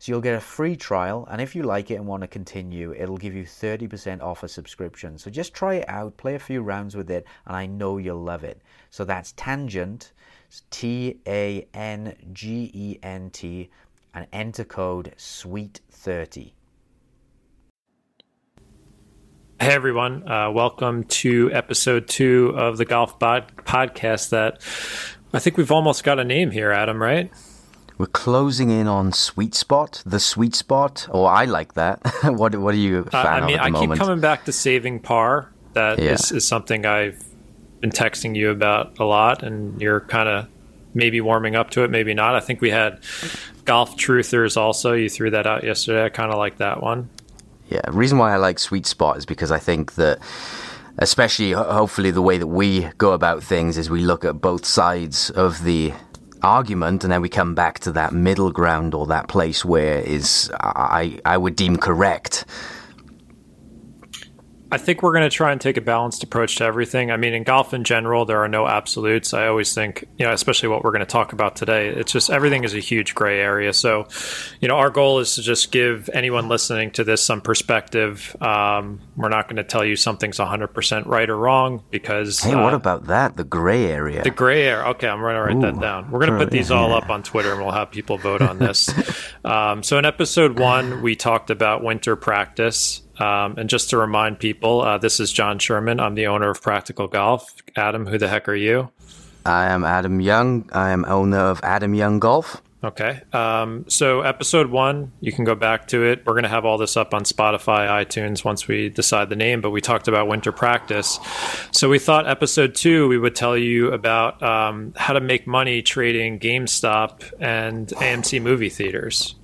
So you'll get a free trial, and if you like it and want to continue, it'll give you 30% off a subscription. So just try it out, play a few rounds with it, and I know you'll love it. So that's Tangent, T A N G E N T, and enter code SWEET30. Hey everyone, uh, welcome to episode two of the Golf Bod- Podcast. That I think we've almost got a name here, Adam. Right? We're closing in on sweet spot, the sweet spot. Oh, I like that. what What are you uh, I mean, I moment? keep coming back to saving par. That yeah. is, is something I've been texting you about a lot, and you're kind of maybe warming up to it, maybe not. I think we had golf truthers also. You threw that out yesterday. I kind of like that one. Yeah, reason why I like sweet spot is because I think that especially hopefully the way that we go about things is we look at both sides of the argument, and then we come back to that middle ground or that place where is I I would deem correct I think we're going to try and take a balanced approach to everything. I mean, in golf in general, there are no absolutes. I always think, you know, especially what we're going to talk about today, it's just everything is a huge gray area. So, you know, our goal is to just give anyone listening to this some perspective. Um, we're not going to tell you something's 100% right or wrong because. Hey, uh, what about that? The gray area. The gray area. Okay, I'm going to write Ooh, that down. We're going to put these all up on Twitter and we'll have people vote on this. um, so, in episode one, we talked about winter practice. Um, and just to remind people, uh, this is John Sherman. I'm the owner of Practical Golf. Adam, who the heck are you? I am Adam Young. I am owner of Adam Young Golf. Okay. Um, so, episode one, you can go back to it. We're going to have all this up on Spotify, iTunes once we decide the name, but we talked about winter practice. So, we thought episode two, we would tell you about um, how to make money trading GameStop and AMC movie theaters.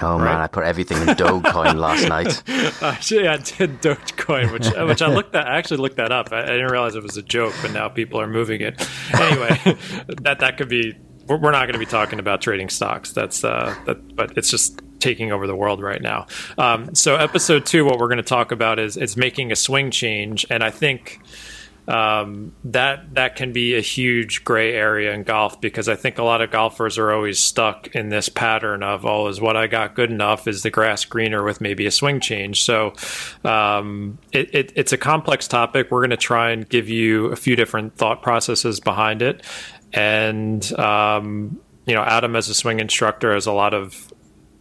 Oh right? man, I put everything in Dogecoin last night. Actually, I did Dogecoin, which which I looked at. I actually looked that up. I, I, didn't realize it was a joke, but now people are moving it. Anyway, that that could be. We're, we're not going to be talking about trading stocks. That's uh, that, but it's just taking over the world right now. Um, so, episode two, what we're going to talk about is is making a swing change, and I think um, that that can be a huge gray area in golf because I think a lot of golfers are always stuck in this pattern of oh is what I got good enough? Is the grass greener with maybe a swing change? So um, it, it, it's a complex topic. We're going to try and give you a few different thought processes behind it. And um, you know Adam as a swing instructor has a lot of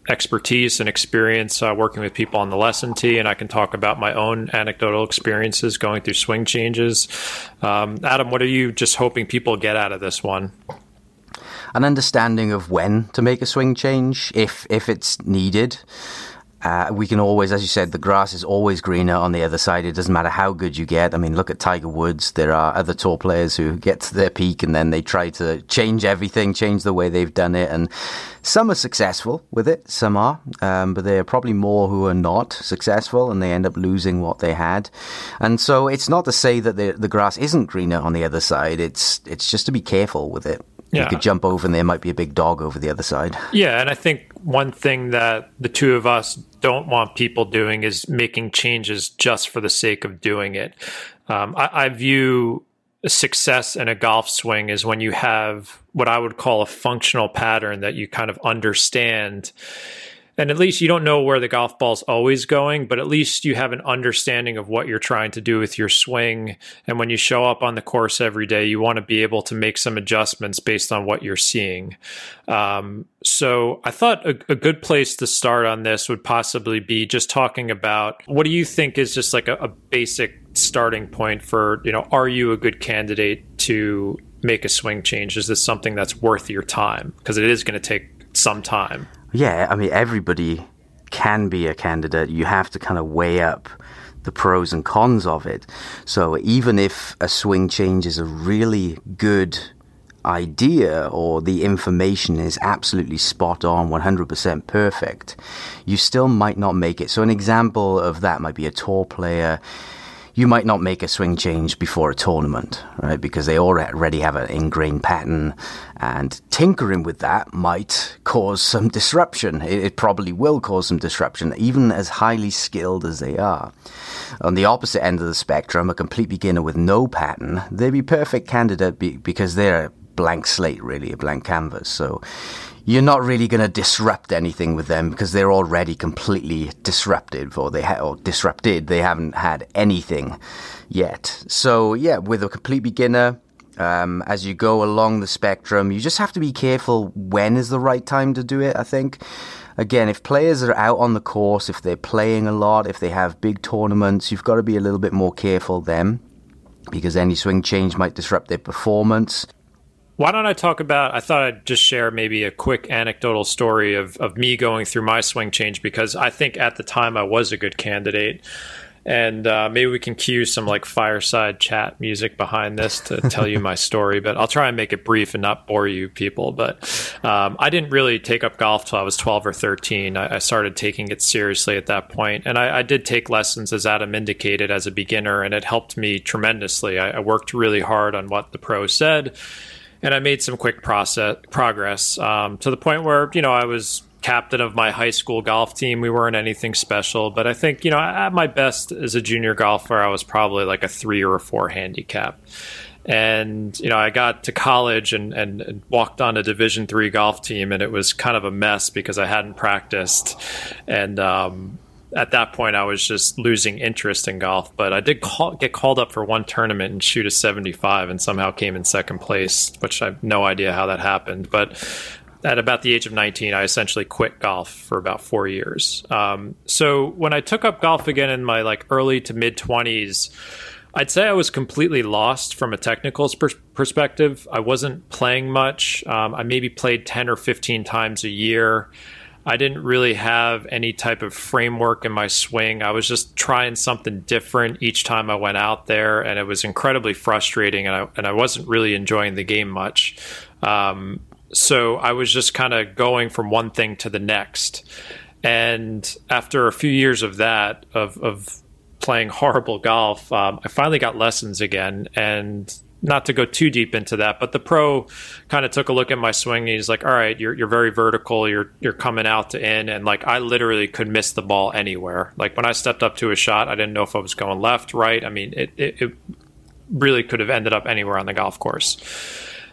expertise and experience uh, working with people on the lesson tee, and I can talk about my own anecdotal experiences going through swing changes. Um, Adam, what are you just hoping people get out of this one? An understanding of when to make a swing change, if if it's needed. Uh, we can always, as you said, the grass is always greener on the other side. It doesn't matter how good you get. I mean, look at Tiger Woods. There are other tour players who get to their peak and then they try to change everything, change the way they've done it. And some are successful with it, some are, um, but there are probably more who are not successful and they end up losing what they had. And so it's not to say that the, the grass isn't greener on the other side. It's, it's just to be careful with it. Yeah. You could jump over and there might be a big dog over the other side. Yeah, and I think one thing that the two of us don't want people doing is making changes just for the sake of doing it. Um, I, I view success in a golf swing is when you have what I would call a functional pattern that you kind of understand and at least you don't know where the golf ball's always going, but at least you have an understanding of what you're trying to do with your swing. And when you show up on the course every day, you want to be able to make some adjustments based on what you're seeing. Um, so I thought a, a, good place to start on this would possibly be just talking about what do you think is just like a, a basic starting point for, you know, are you a good candidate to make a swing change? Is this something that's worth your time? Because it is going to take some time. Yeah, I mean, everybody can be a candidate. You have to kind of weigh up the pros and cons of it. So even if a swing change is a really good idea or the information is absolutely spot on, 100% perfect, you still might not make it. So an example of that might be a tour player you might not make a swing change before a tournament, right? Because they already have an ingrained pattern, and tinkering with that might cause some disruption. It, probably will cause some disruption, even as highly skilled as they are. On the opposite end of the spectrum, a complete beginner with no pattern, they'd be perfect candidate be, because they're a blank slate, really, a blank canvas. So you're not really going to disrupt anything with them because they're already completely disruptive or they ha- or disrupted. They haven't had anything yet. So yeah, with a complete beginner, um, as you go along the spectrum, you just have to be careful when is the right time to do it. I think. Again, if players are out on the course, if they're playing a lot, if they have big tournaments, you've got to be a little bit more careful then because any swing change might disrupt their performance. Why don't I talk about? I thought I'd just share maybe a quick anecdotal story of, of me going through my swing change because I think at the time I was a good candidate. And uh, maybe we can cue some like fireside chat music behind this to tell you my story. But I'll try and make it brief and not bore you people. But um, I didn't really take up golf till I was 12 or 13. I, I started taking it seriously at that point. And I, I, did take lessons, as Adam indicated, as a beginner, and it helped me tremendously. I, I worked really hard on what the pro said and I made some quick process progress um, to the point where you know I was captain of my high school golf team. We weren't anything special, but I think you know at my best as a junior golfer, I was probably like a three or a four handicap. And you know, I got to college and, and, and walked on a Division three golf team, and it was kind of a mess because I hadn't practiced, and um, at that point, I was just losing interest in golf. But I did call, get called up for one tournament and shoot a 75 and somehow came in second place, which I have no idea how that happened. But at about the age of 19, I essentially quit golf for about four years. Um, so when I took up golf again in my like early to mid 20s, I'd say I was completely lost from a technical pers- perspective. I wasn't playing much. Um, I maybe played 10 or 15 times a year. I didn't really have any type of framework in my swing. I was just trying something different each time I went out there, and it was incredibly frustrating, and I and I wasn't really enjoying the game much. Um, so I was just kind of going from one thing to the next. And after a few years of that, of, of playing horrible golf, um, I finally got lessons again, and not to go too deep into that, but the pro kind of took a look at my swing. And he's like, "All right, you're you're very vertical. You're you're coming out to in, and like I literally could miss the ball anywhere. Like when I stepped up to a shot, I didn't know if I was going left, right. I mean, it it, it really could have ended up anywhere on the golf course.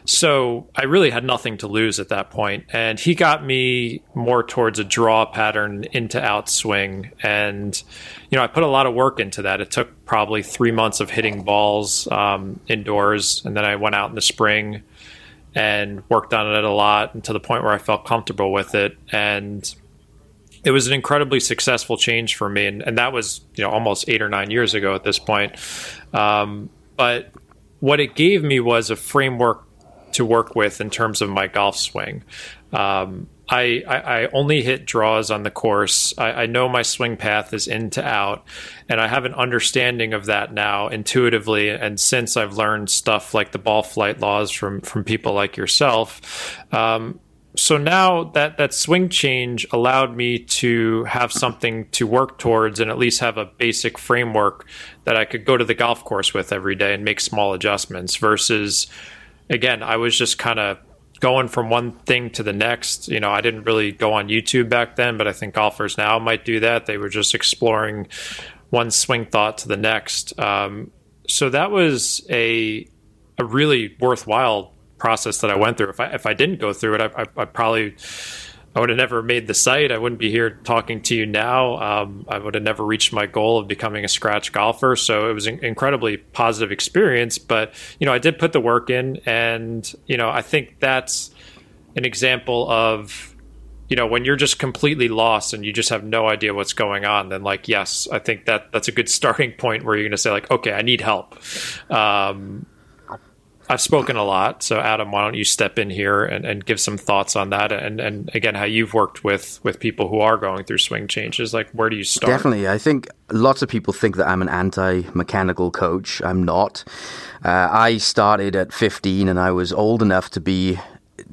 So I really had nothing to lose at that point, and he got me more towards a draw pattern into outswing, and you know I put a lot of work into that. It took probably three months of hitting balls um, indoors, and then I went out in the spring and worked on it a lot, and to the point where I felt comfortable with it, and it was an incredibly successful change for me, and, and that was you know almost eight or nine years ago at this point. Um, but what it gave me was a framework to work with in terms of my golf swing. Um, I, I, I, only hit draws on the course. I, I, know my swing path is in to out, and I have an understanding of that now intuitively. And since I've learned stuff like the ball flight laws from from people like yourself, um, so now that that swing change allowed me to have something to work towards, and at least have a basic framework that I could go to the golf course with every day and make small adjustments versus again, I was just kind of going from one thing to the next. You know, I didn't really go on YouTube back then, but I think golfers now might do that. They were just exploring one swing thought to the next. Um, so that was a a really worthwhile process that I went through. If I if I didn't go through it, I, I, I probably I would have never made the site. I wouldn't be here talking to you now. Um, I would have never reached my goal of becoming a scratch golfer. So it was an incredibly positive experience. But you know, I did put the work in, and you know, I think that's an example of you know when you're just completely lost and you just have no idea what's going on then like yes i think that that's a good starting point where you're going to say like okay i need help um, I've spoken a lot, so Adam, why don't you step in here and, and give some thoughts on that, and, and again how you've worked with with people who are going through swing changes. Like, where do you start? Definitely, I think lots of people think that I'm an anti-mechanical coach. I'm not. Uh, I started at 15, and I was old enough to be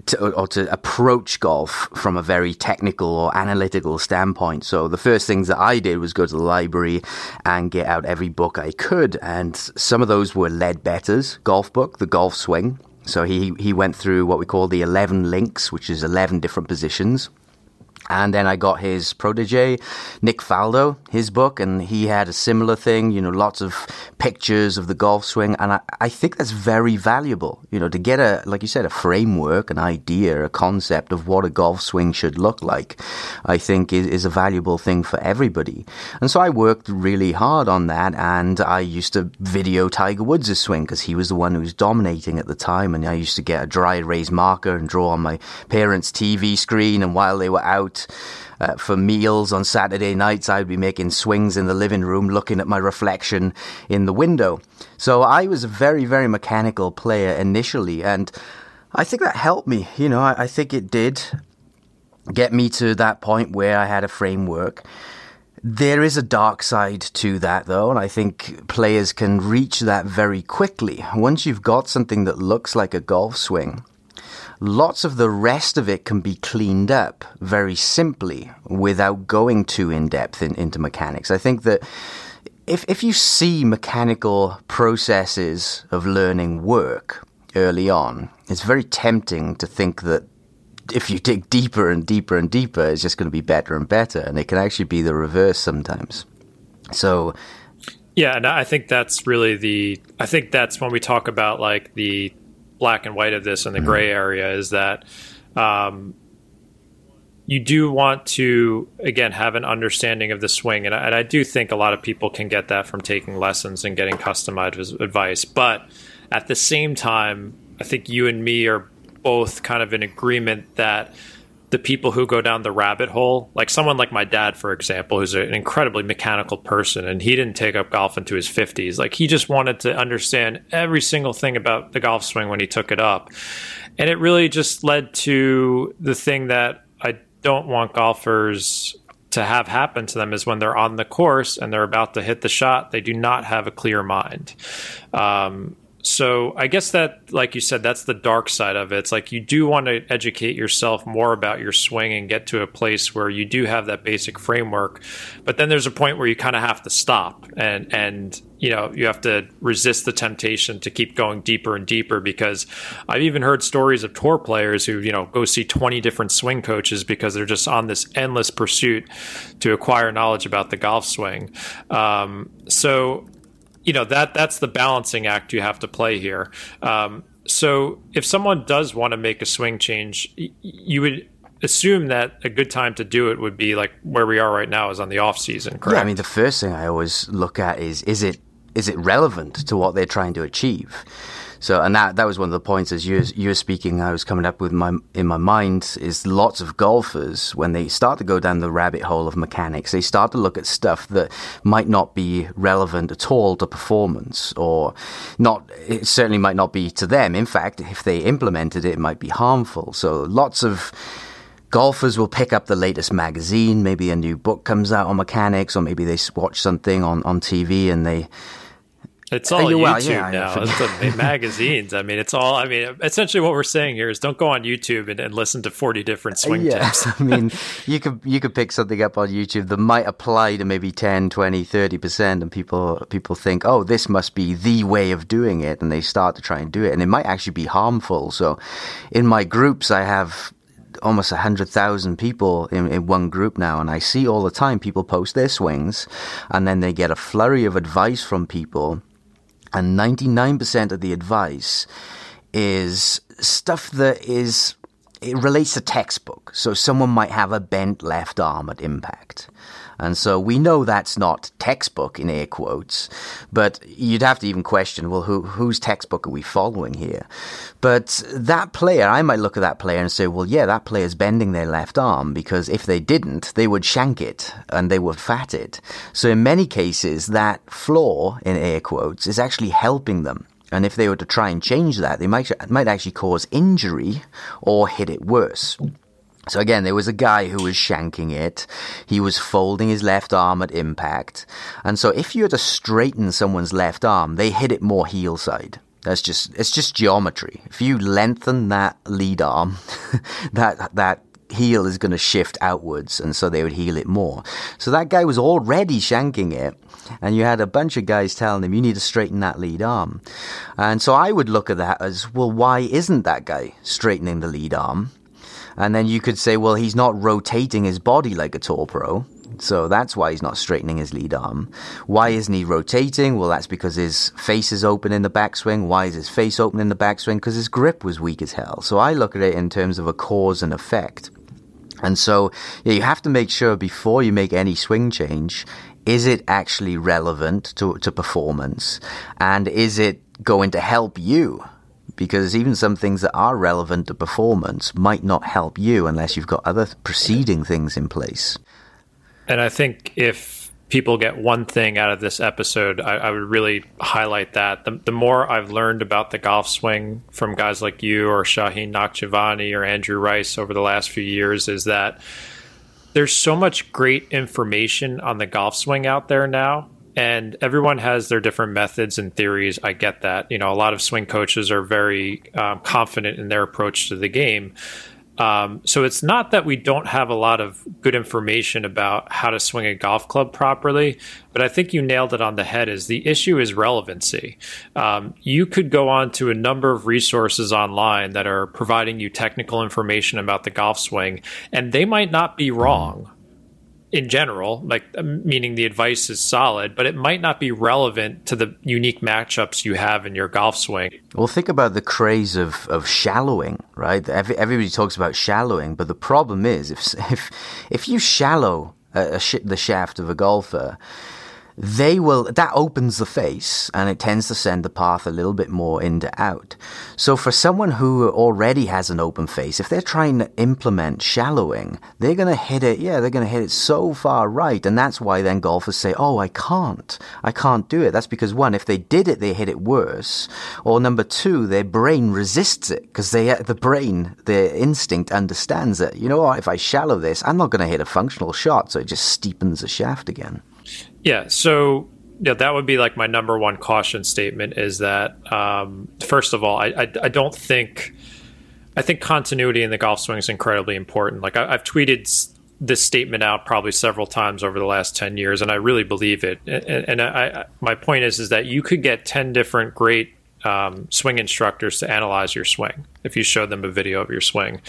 to, or to approach golf from a very technical or analytical standpoint. So the first things that I did was go to the library and get out every book I could, and some of those were Leadbetter's golf book, The Golf Swing. So he he went through what we call the eleven links, which is eleven different positions. And then I got his protege, Nick Faldo, his book, and he had a similar thing, you know, lots of pictures of the golf swing. And I, I think that's very valuable, you know, to get a, like you said, a framework, an idea, a concept of what a golf swing should look like, I think is, is a valuable thing for everybody. And so I worked really hard on that. And I used to video Tiger Woods' swing because he was the one who was dominating at the time. And I used to get a dry erase marker and draw on my parents' TV screen. And while they were out, uh, for meals on Saturday nights, I'd be making swings in the living room, looking at my reflection in the window. So I was a very, very mechanical player initially, and I think that helped me. You know, I, I think it did get me to that point where I had a framework. There is a dark side to that, though, and I think players can reach that very quickly. Once you've got something that looks like a golf swing, lots of the rest of it can be cleaned up very simply without going too in depth in, into mechanics. I think that if, if you see mechanical processes of learning work early on, it's very tempting to think that if you dig deeper and deeper and deeper, it's just going to be better and better. And it can actually be the reverse sometimes. So, yeah, and I think that's really the. I think that's when we talk about like the black and white of this and the mm-hmm. gray area is that um, you do want to again have an understanding of the swing, and I, and I, do think a lot of people can get that from taking lessons and getting customized advice. But at the same time, I think you and me are both kind of in agreement that the people who go down the rabbit hole, like someone like my dad, for example, who's an incredibly mechanical person, and he didn't take up golf into his 50s. Like he just wanted to understand every single thing about the golf swing when he took it up. And it really just led to the thing that I don't want golfers to have happen to them is when they're on the course and they're about to hit the shot, they do not have a clear mind. Um, so I guess that, like you said, that's the dark side of it. It's like you do want to educate yourself more about your swing and get to a place where you do have that basic framework. But then there's a point where you kind of have to stop and and you know you have to resist the temptation to keep going deeper and deeper because I've even heard stories of tour players who you know go see 20 different swing coaches because they're just on this endless pursuit to acquire knowledge about the golf swing. Um, so you know that that's the balancing act you have to play here. Um, so if someone does want to make a swing change, you would assume that a good time to do it would be like where we are right now is on the off season correct yeah i mean the first thing i always look at is is it is it relevant to what they're trying to achieve so, and that that was one of the points as you you were speaking, I was coming up with my in my mind is lots of golfers when they start to go down the rabbit hole of mechanics, they start to look at stuff that might not be relevant at all to performance, or not. It certainly might not be to them. In fact, if they implemented it, it might be harmful. So, lots of golfers will pick up the latest magazine. Maybe a new book comes out on mechanics, or maybe they watch something on, on TV and they it's uh, all YouTube well, yeah, now. It's magazines. I mean, it's all. I mean, essentially, what we're saying here is don't go on YouTube and, and listen to forty different swing yeah. tips. I mean, you could you could pick something up on YouTube that might apply to maybe 10, 20, 30 percent, and people people think, oh, this must be the way of doing it, and they start to try and do it, and it might actually be harmful. So, in my groups, I have almost 100,000 people in, in one group now, and I see all the time people post their swings, and then they get a flurry of advice from people and 99% of the advice is stuff that is it relates to textbook. So someone might have a bent left arm at impact. And so we know that's not textbook in air quotes, but you'd have to even question, well, who, whose textbook are we following here? But that player, I might look at that player and say, well, yeah, that player's bending their left arm because if they didn't, they would shank it and they would fat it. So in many cases, that flaw in air quotes is actually helping them. And if they were to try and change that, they might, might actually cause injury or hit it worse. So again, there was a guy who was shanking it. He was folding his left arm at impact. And so if you were to straighten someone's left arm, they hit it more heel side. That's just, it's just geometry. If you lengthen that lead arm, that, that heel is going to shift outwards. And so they would heel it more. So that guy was already shanking it. And you had a bunch of guys telling him, you need to straighten that lead arm. And so I would look at that as, well, why isn't that guy straightening the lead arm? And then you could say, well, he's not rotating his body like a tour pro. So that's why he's not straightening his lead arm. Why isn't he rotating? Well, that's because his face is open in the backswing. Why is his face open in the backswing? Because his grip was weak as hell. So I look at it in terms of a cause and effect. And so yeah, you have to make sure before you make any swing change, is it actually relevant to, to performance? And is it going to help you? Because even some things that are relevant to performance might not help you unless you've got other preceding things in place. And I think if people get one thing out of this episode, I, I would really highlight that. The, the, more I've learned about the golf swing from guys like you or Shauheen Nakhjavani or Andrew Rice over the last few years is that there's so much great information on the golf swing out there now and everyone has their different methods and theories. I get that. You know, a lot of swing coaches are very um, confident in their approach to the game. Um, so it's not that we don't have a lot of good information about how to swing a golf club properly, but I think you nailed it on the head. Is the issue is relevancy. Um, you could go on to a number of resources online that are providing you technical information about the golf swing, and they might not be wrong in general, like um, meaning the advice is solid, but it might not be relevant to the unique matchups you have in your golf swing. Well, think about the craze of, of shallowing, right? Everybody talks about shallowing, but the problem is if if if you shallow a, a sh- the shaft of a golfer, they will that opens the face and it tends to send the path a little bit more into out. So for someone who already has an open face, if they're trying to implement shallowing, they're going to hit it. Yeah, they're going to hit it so far right, and that's why then golfers say, "Oh, I can't, I can't do it." That's because one, if they did it, they hit it worse, or number two, their brain resists it because they the brain, their instinct understands it you know what, if I shallow this, I'm not going to hit a functional shot, so it just steepens the shaft again. Yeah. So yeah, that would be like my number one caution statement is that um, first of all, I, I, I don't think I think continuity in the golf swing is incredibly important. Like I, have tweeted this statement out probably several times over the last 10 years and I really believe it. And, and I, my point is is that you could get 10 different great um, swing instructors to analyze your swing if you showed them a video of your swing.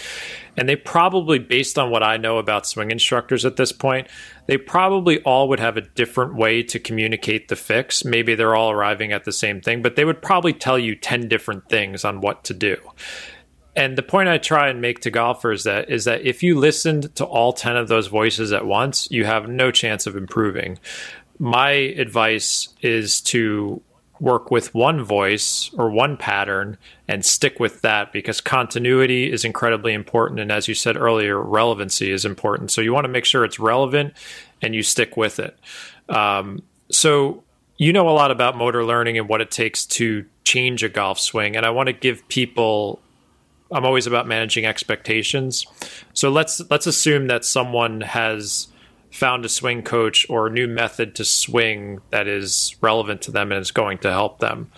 And they probably, based on what I know about swing instructors at this point, they probably all would have a different way to communicate the fix. Maybe they're all arriving at the same thing, but they would probably tell you 10 different things on what to do. And the point I try and make to golfers that is that if you listened to all 10 of those voices at once, you have no chance of improving. My advice is to work with one voice or one pattern and stick with that because continuity is incredibly important. And as you said earlier, relevancy is important. So you want to make sure it's relevant and you stick with it. Um, so you know a lot about motor learning and what it takes to change a golf swing. And I want to give people I'm always about managing expectations. So let's let's assume that someone has found a swing coach or a new method to swing that is relevant to them and is going to help them.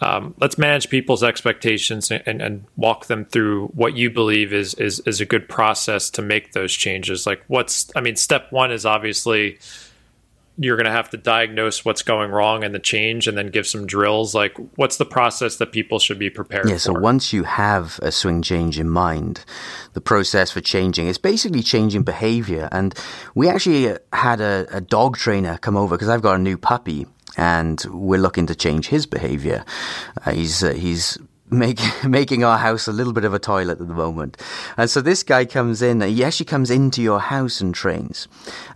Um, let's manage people's expectations and, and, walk them through what you believe is, is is a good process to make those changes. Like what's I mean, step one is obviously you're going to have to diagnose what's going wrong and the change and then give some drills. Like what's the process that people should be prepared yeah, for? so once you have a swing change in mind the process for changing is basically changing behavior. And we actually had a, a dog trainer come over because i've got a new puppy and we're looking to change his behavior. Uh, he's uh, he's make, making our house a little bit of a toilet at the moment. And so this guy comes in, he actually comes into your house and trains.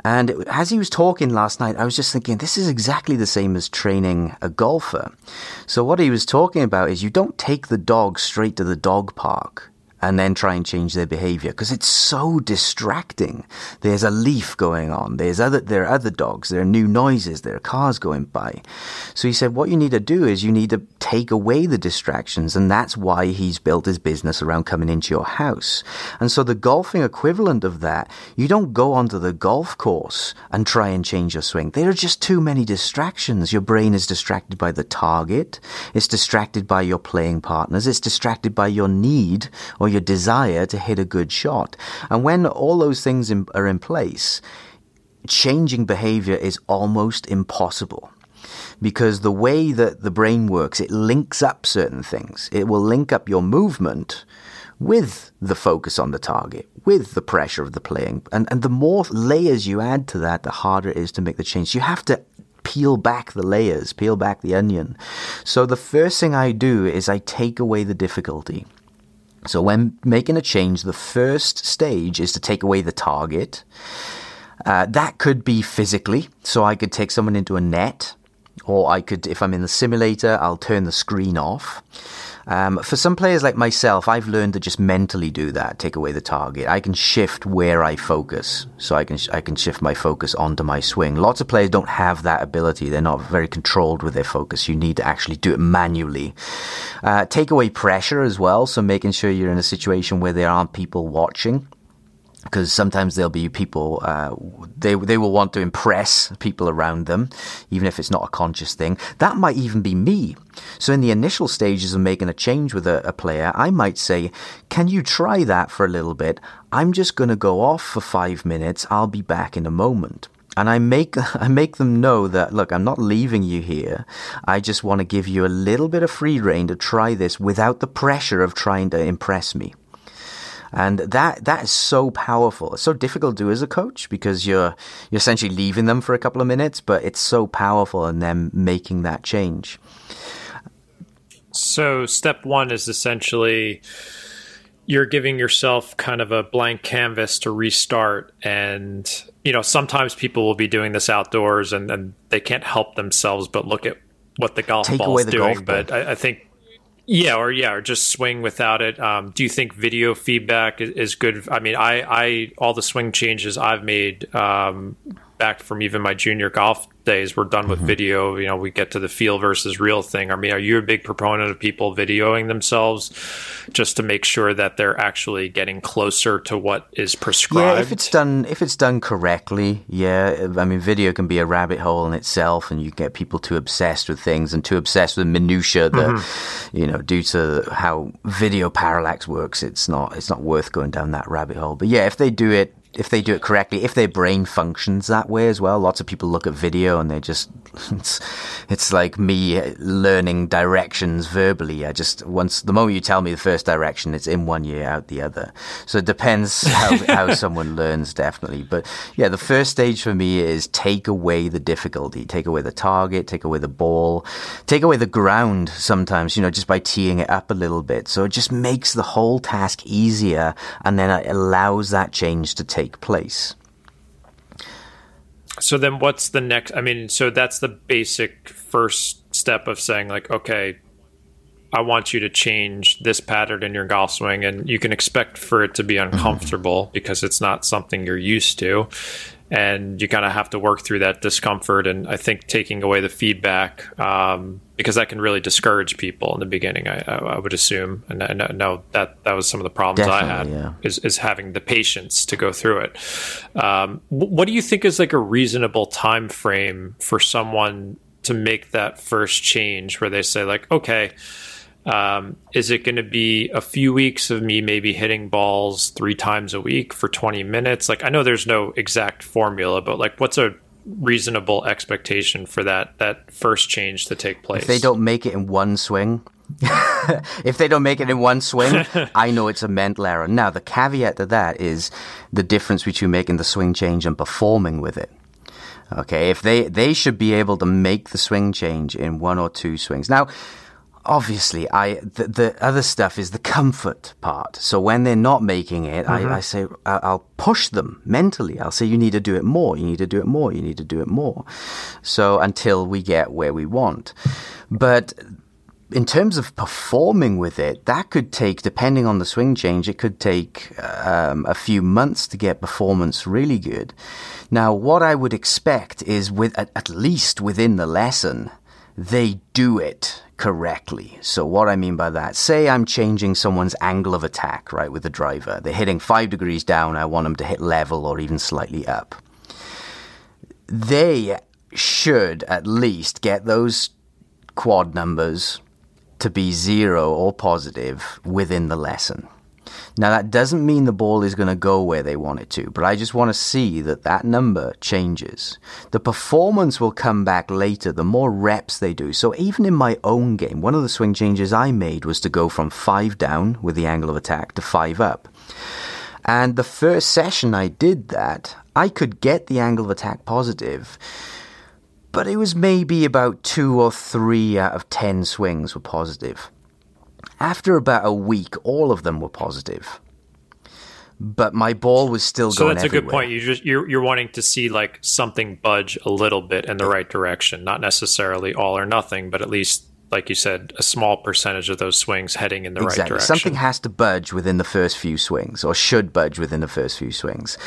And as he was talking last night, I was just thinking, this is exactly the same as training a golfer. So what he was talking about is you don't take the dog straight to the dog park and then try and change their behavior because it's so distracting. There's a leaf going on. There's other, there are other dogs. There are new noises. There are cars going by. So he said, what you need to do is you need to take away the distractions. And that's why he's built his business around coming into your house. And so the golfing equivalent of that, you don't go onto the golf course and try and change your swing. There are just too many distractions. Your brain is distracted by the target. It's distracted by your playing partners. It's distracted by your need or or your desire to hit a good shot. And when all those things in, are in place, changing behavior is almost impossible because the way that the brain works, it links up certain things. It will link up your movement with the focus on the target, with the pressure of the playing. And, and the more layers you add to that, the harder it is to make the change. You have to peel back the layers, peel back the onion. So the first thing I do is I take away the difficulty. So when making a change, the first stage is to take away the target. Uh, that could be physically. So I could take someone into a net, or I could, if I'm in the simulator, I'll turn the screen off. Um, for some players like myself, I've learned to just mentally do that, take away the target. I can shift where I focus, so I can I can shift my focus onto my swing. Lots of players don't have that ability; they're not very controlled with their focus. You need to actually do it manually. Uh, take away pressure as well, so making sure you're in a situation where there aren't people watching because sometimes there'll be people uh, they they will want to impress people around them, even if it's not a conscious thing. That might even be me. So in the initial stages of making a change with a, a player, I might say, "Can you try that for a little bit? I'm just going to go off for five minutes. I'll be back in a moment." And I make I make them know that look, I'm not leaving you here. I just want to give you a little bit of free rein to try this without the pressure of trying to impress me. And that that is so powerful. It's so difficult to do as a coach because you're you're essentially leaving them for a couple of minutes, but it's so powerful in them making that change. So step one is essentially you're giving yourself kind of a blank canvas to restart and you know sometimes people will be doing this outdoors and, and they can't help themselves but look at what the golf Take ball is doing ball. but I, I, think yeah, or yeah, or just swing without it. Um, do you think video feedback is, good? I mean, I, I all the swing changes I've made um, back from even my junior golf days we're done with mm-hmm. video. You know, we get to the feel versus real thing. I mean, are you a big proponent of people videoing themselves just to make sure that they're actually getting closer to what is prescribed? Yeah, if it's done if it's done correctly, yeah. I mean, video can be a rabbit hole in itself, and you get people too obsessed with things and too obsessed with minutia that mm-hmm. you know, due to how video parallax works, it's not it's not worth going down that rabbit hole. But yeah, if they do it if they do it correctly, if their brain functions that way as well. Lots of people look at video and they just it's it's like me learning directions verbally. I just once the moment you tell me the first direction, it's in one ear out the other. So it depends how how someone learns definitely. But yeah, the first stage for me is take away the difficulty, take away the target, take away the ball, take away the ground. Sometimes you know just by teeing it up a little bit. So it just makes the whole task easier, and then it allows that change to take take place. So then what's the next I mean so that's the basic first step of saying like okay I want you to change this pattern in your golf swing and you can expect for it to be mm-hmm. uncomfortable mm-hmm. because it's not something you're used to and you kind of have to work through that discomfort. And I think taking away the feedback um, because that can really discourage people in the beginning. I, I would assume, and I know that that was some of the problems Definitely, I had yeah. is, is having the patience to go through it. Um, what do you think is like a reasonable time frame for someone to make that first change, where they say like, okay um, is it going to be a few weeks of me maybe hitting balls three times a week for 20 minutes? Like, I know there's no exact formula, but like, what's a reasonable expectation for that that first change to take place? If they don't make it in one swing, if they don't make it in one swing, I know it's a mental error. Now, the caveat to that is the difference between making the swing change and performing with it. Okay, if they they should be able to make the swing change in one or two swings. Now, obviously I the, the other stuff is the comfort part. So when they're not making it, mm-hmm. I, I say I'll push them mentally. I'll say you need to do it more. You need to do it more. You need to do it more. So until we get where we want, but in terms of performing with it, that could take, depending on the swing change, it could take um, a few months to get performance really good. Now, what I would expect is with at, at least within the lesson, they do it correctly. So what I mean by that, say I'm changing someone's angle of attack, right, with the driver. They're hitting five degrees down. I want them to hit level or even slightly up. They should at least get those quad numbers to be zero or positive within the lesson. Now, that doesn't mean the ball is going to go where they want it to, but I just want to see that that number changes. The performance will come back later the more reps they do. So, even in my own game, one of the swing changes I made was to go from five down with the angle of attack to five up. And the first session I did that, I could get the angle of attack positive but it was maybe about two or three out of ten swings were positive. After about a week, all of them were positive. But my ball was still so going. So that's everywhere. a good point. You just you're you're wanting to see like something budge a little bit in the right direction, not necessarily all or nothing, but at least like you said, a small percentage of those swings heading in the exactly. right direction. Something has to budge within the first few swings, or should budge within the first few swings.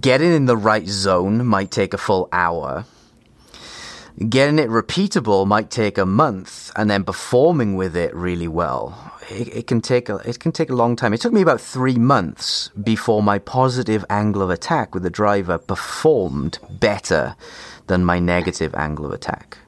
Getting in the right zone might take a full hour Getting it repeatable might take a month, and then performing with it really well, it, it, can take a it can take a long time. It took me about three months before my positive angle of attack with the driver performed better than my negative angle of attack.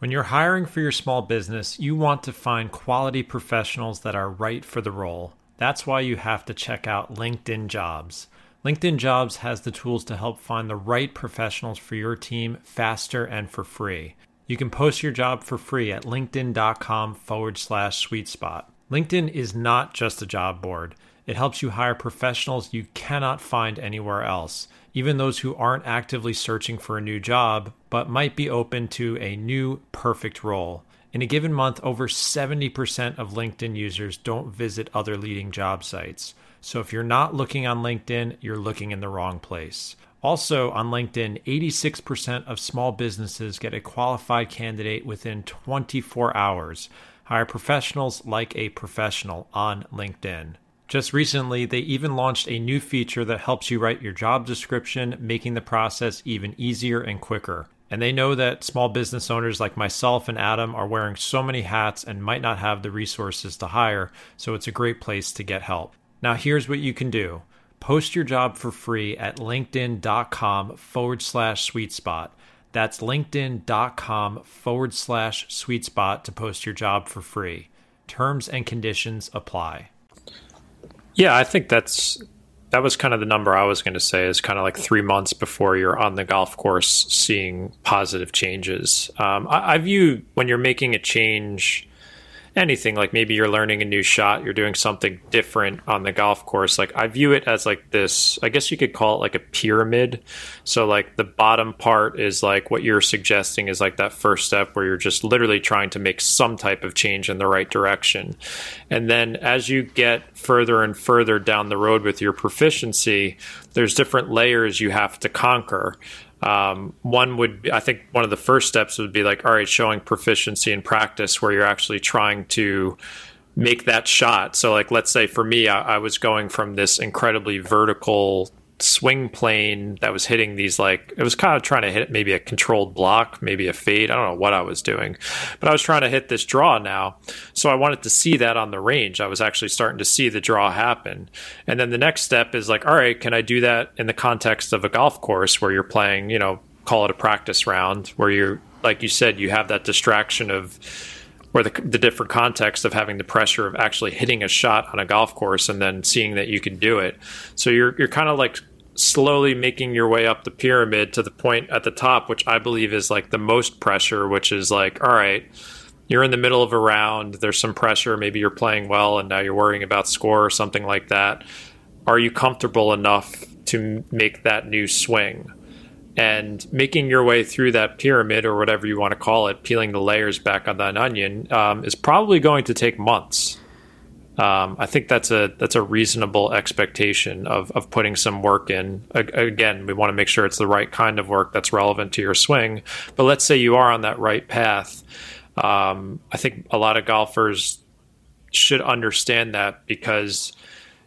When you're hiring for your small business, you want to find quality professionals that are right for the role. That's why you have to check out LinkedIn Jobs. LinkedIn Jobs has the tools to help find the right professionals for your team faster and for free. You can post your job for free at linkedin.com forward slash sweet spot. LinkedIn is not just a job board. It helps you hire professionals you cannot find anywhere else, even those who aren't actively searching for a new job, but might be open to a new perfect role. In a given month, over 70% of LinkedIn users don't visit other leading job sites. So if you're not looking on LinkedIn, you're looking in the wrong place. Also, on LinkedIn, 86% of small businesses get a qualified candidate within 24 hours. Hire professionals like a professional on LinkedIn. Just recently, they even launched a new feature that helps you write your job description, making the process even easier and quicker. And they know that small business owners like myself and Adam are wearing so many hats and might not have the resources to hire, so it's a great place to get help. Now, here's what you can do post your job for free at linkedin.com forward slash sweet spot. That's linkedin.com forward slash sweet spot to post your job for free. Terms and conditions apply. Yeah, I think that's that was kind of the number I was going to say is kind of like three months before you're on the golf course seeing positive changes. Um, I, I view when you're making a change anything like maybe you're learning a new shot you're doing something different on the golf course like i view it as like this i guess you could call it like a pyramid. So like the bottom part is like what you're suggesting is like that first step where you're just literally trying to make some type of change in the right direction. And then as you get further and further down the road with your proficiency there's different layers you have to conquer um, one would, I think, one of the first steps would be like, all right, showing proficiency in practice where you're actually trying to make that shot. So, like, let's say for me, I, I was going from this incredibly vertical swing plane that was hitting these like it was kind of trying to hit maybe a controlled block, maybe a fade. I don't know what I was doing, but I was trying to hit this draw now. So I wanted to see that on the range. I was actually starting to see the draw happen. And then the next step is like, all right, can I do that in the context of a golf course where you're playing, you know, call it a practice round where you're like you said, you have that distraction of or the, the different context of having the pressure of actually hitting a shot on a golf course and then seeing that you can do it. So you're you're kind of like slowly making your way up the pyramid to the point at the top, which I believe is like the most pressure, which is like, all right, you're in the middle of a round, there's some pressure, maybe you're playing well and now you're worrying about score or something like that. Are you comfortable enough to make that new swing? And making your way through that pyramid or whatever you want to call it, peeling the layers back on that onion, um, is probably going to take months. Um, I think that's a that's a reasonable expectation of of putting some work in. again, we want to make sure it's the right kind of work that's relevant to your swing. But let's say you are on that right path. Um, I think a lot of golfers should understand that because